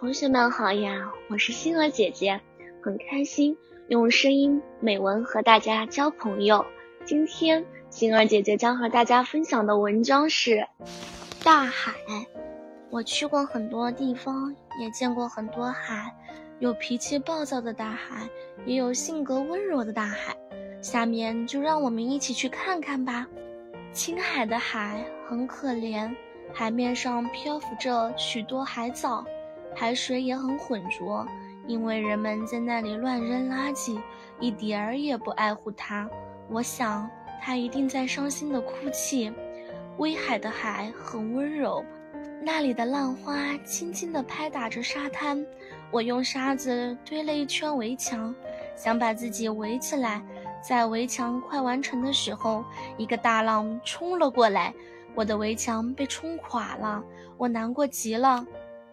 同学们好呀，我是星儿姐姐，很开心用声音美文和大家交朋友。今天星儿姐姐将和大家分享的文章是《大海》。我去过很多地方，也见过很多海，有脾气暴躁的大海，也有性格温柔的大海。下面就让我们一起去看看吧。青海的海很可怜，海面上漂浮着许多海藻。海水也很浑浊，因为人们在那里乱扔垃圾，一点儿也不爱护它。我想，它一定在伤心的哭泣。威海的海很温柔，那里的浪花轻轻地拍打着沙滩。我用沙子堆了一圈围墙，想把自己围起来。在围墙快完成的时候，一个大浪冲了过来，我的围墙被冲垮了。我难过极了。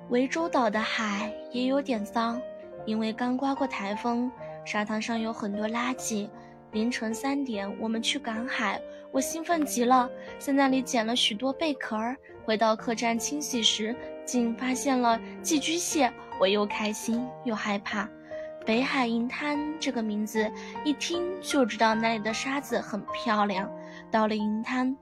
涠洲岛的海也有点脏，因为刚刮过台风，沙滩上有很多垃圾。凌晨三点，我们去赶海，我兴奋极了，在那里捡了许多贝壳儿。回到客栈清洗时，竟发现了寄居蟹，我又开心又害怕。北海银滩这个名字一听就知道那里的沙子很漂亮。到了银滩。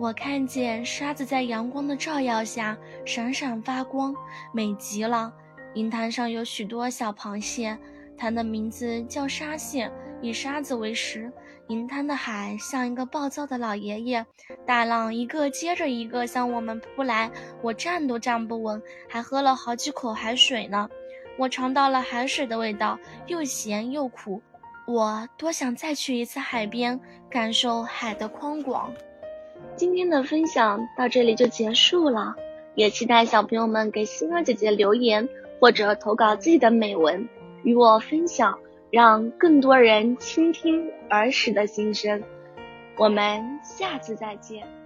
我看见沙子在阳光的照耀下闪闪发光，美极了。银滩上有许多小螃蟹，它的名字叫沙蟹，以沙子为食。银滩的海像一个暴躁的老爷爷，大浪一个接着一个向我们扑来，我站都站不稳，还喝了好几口海水呢。我尝到了海水的味道，又咸又苦。我多想再去一次海边，感受海的宽广。今天的分享到这里就结束了，也期待小朋友们给星儿姐姐留言或者投稿自己的美文与我分享，让更多人倾听儿时的心声。我们下次再见。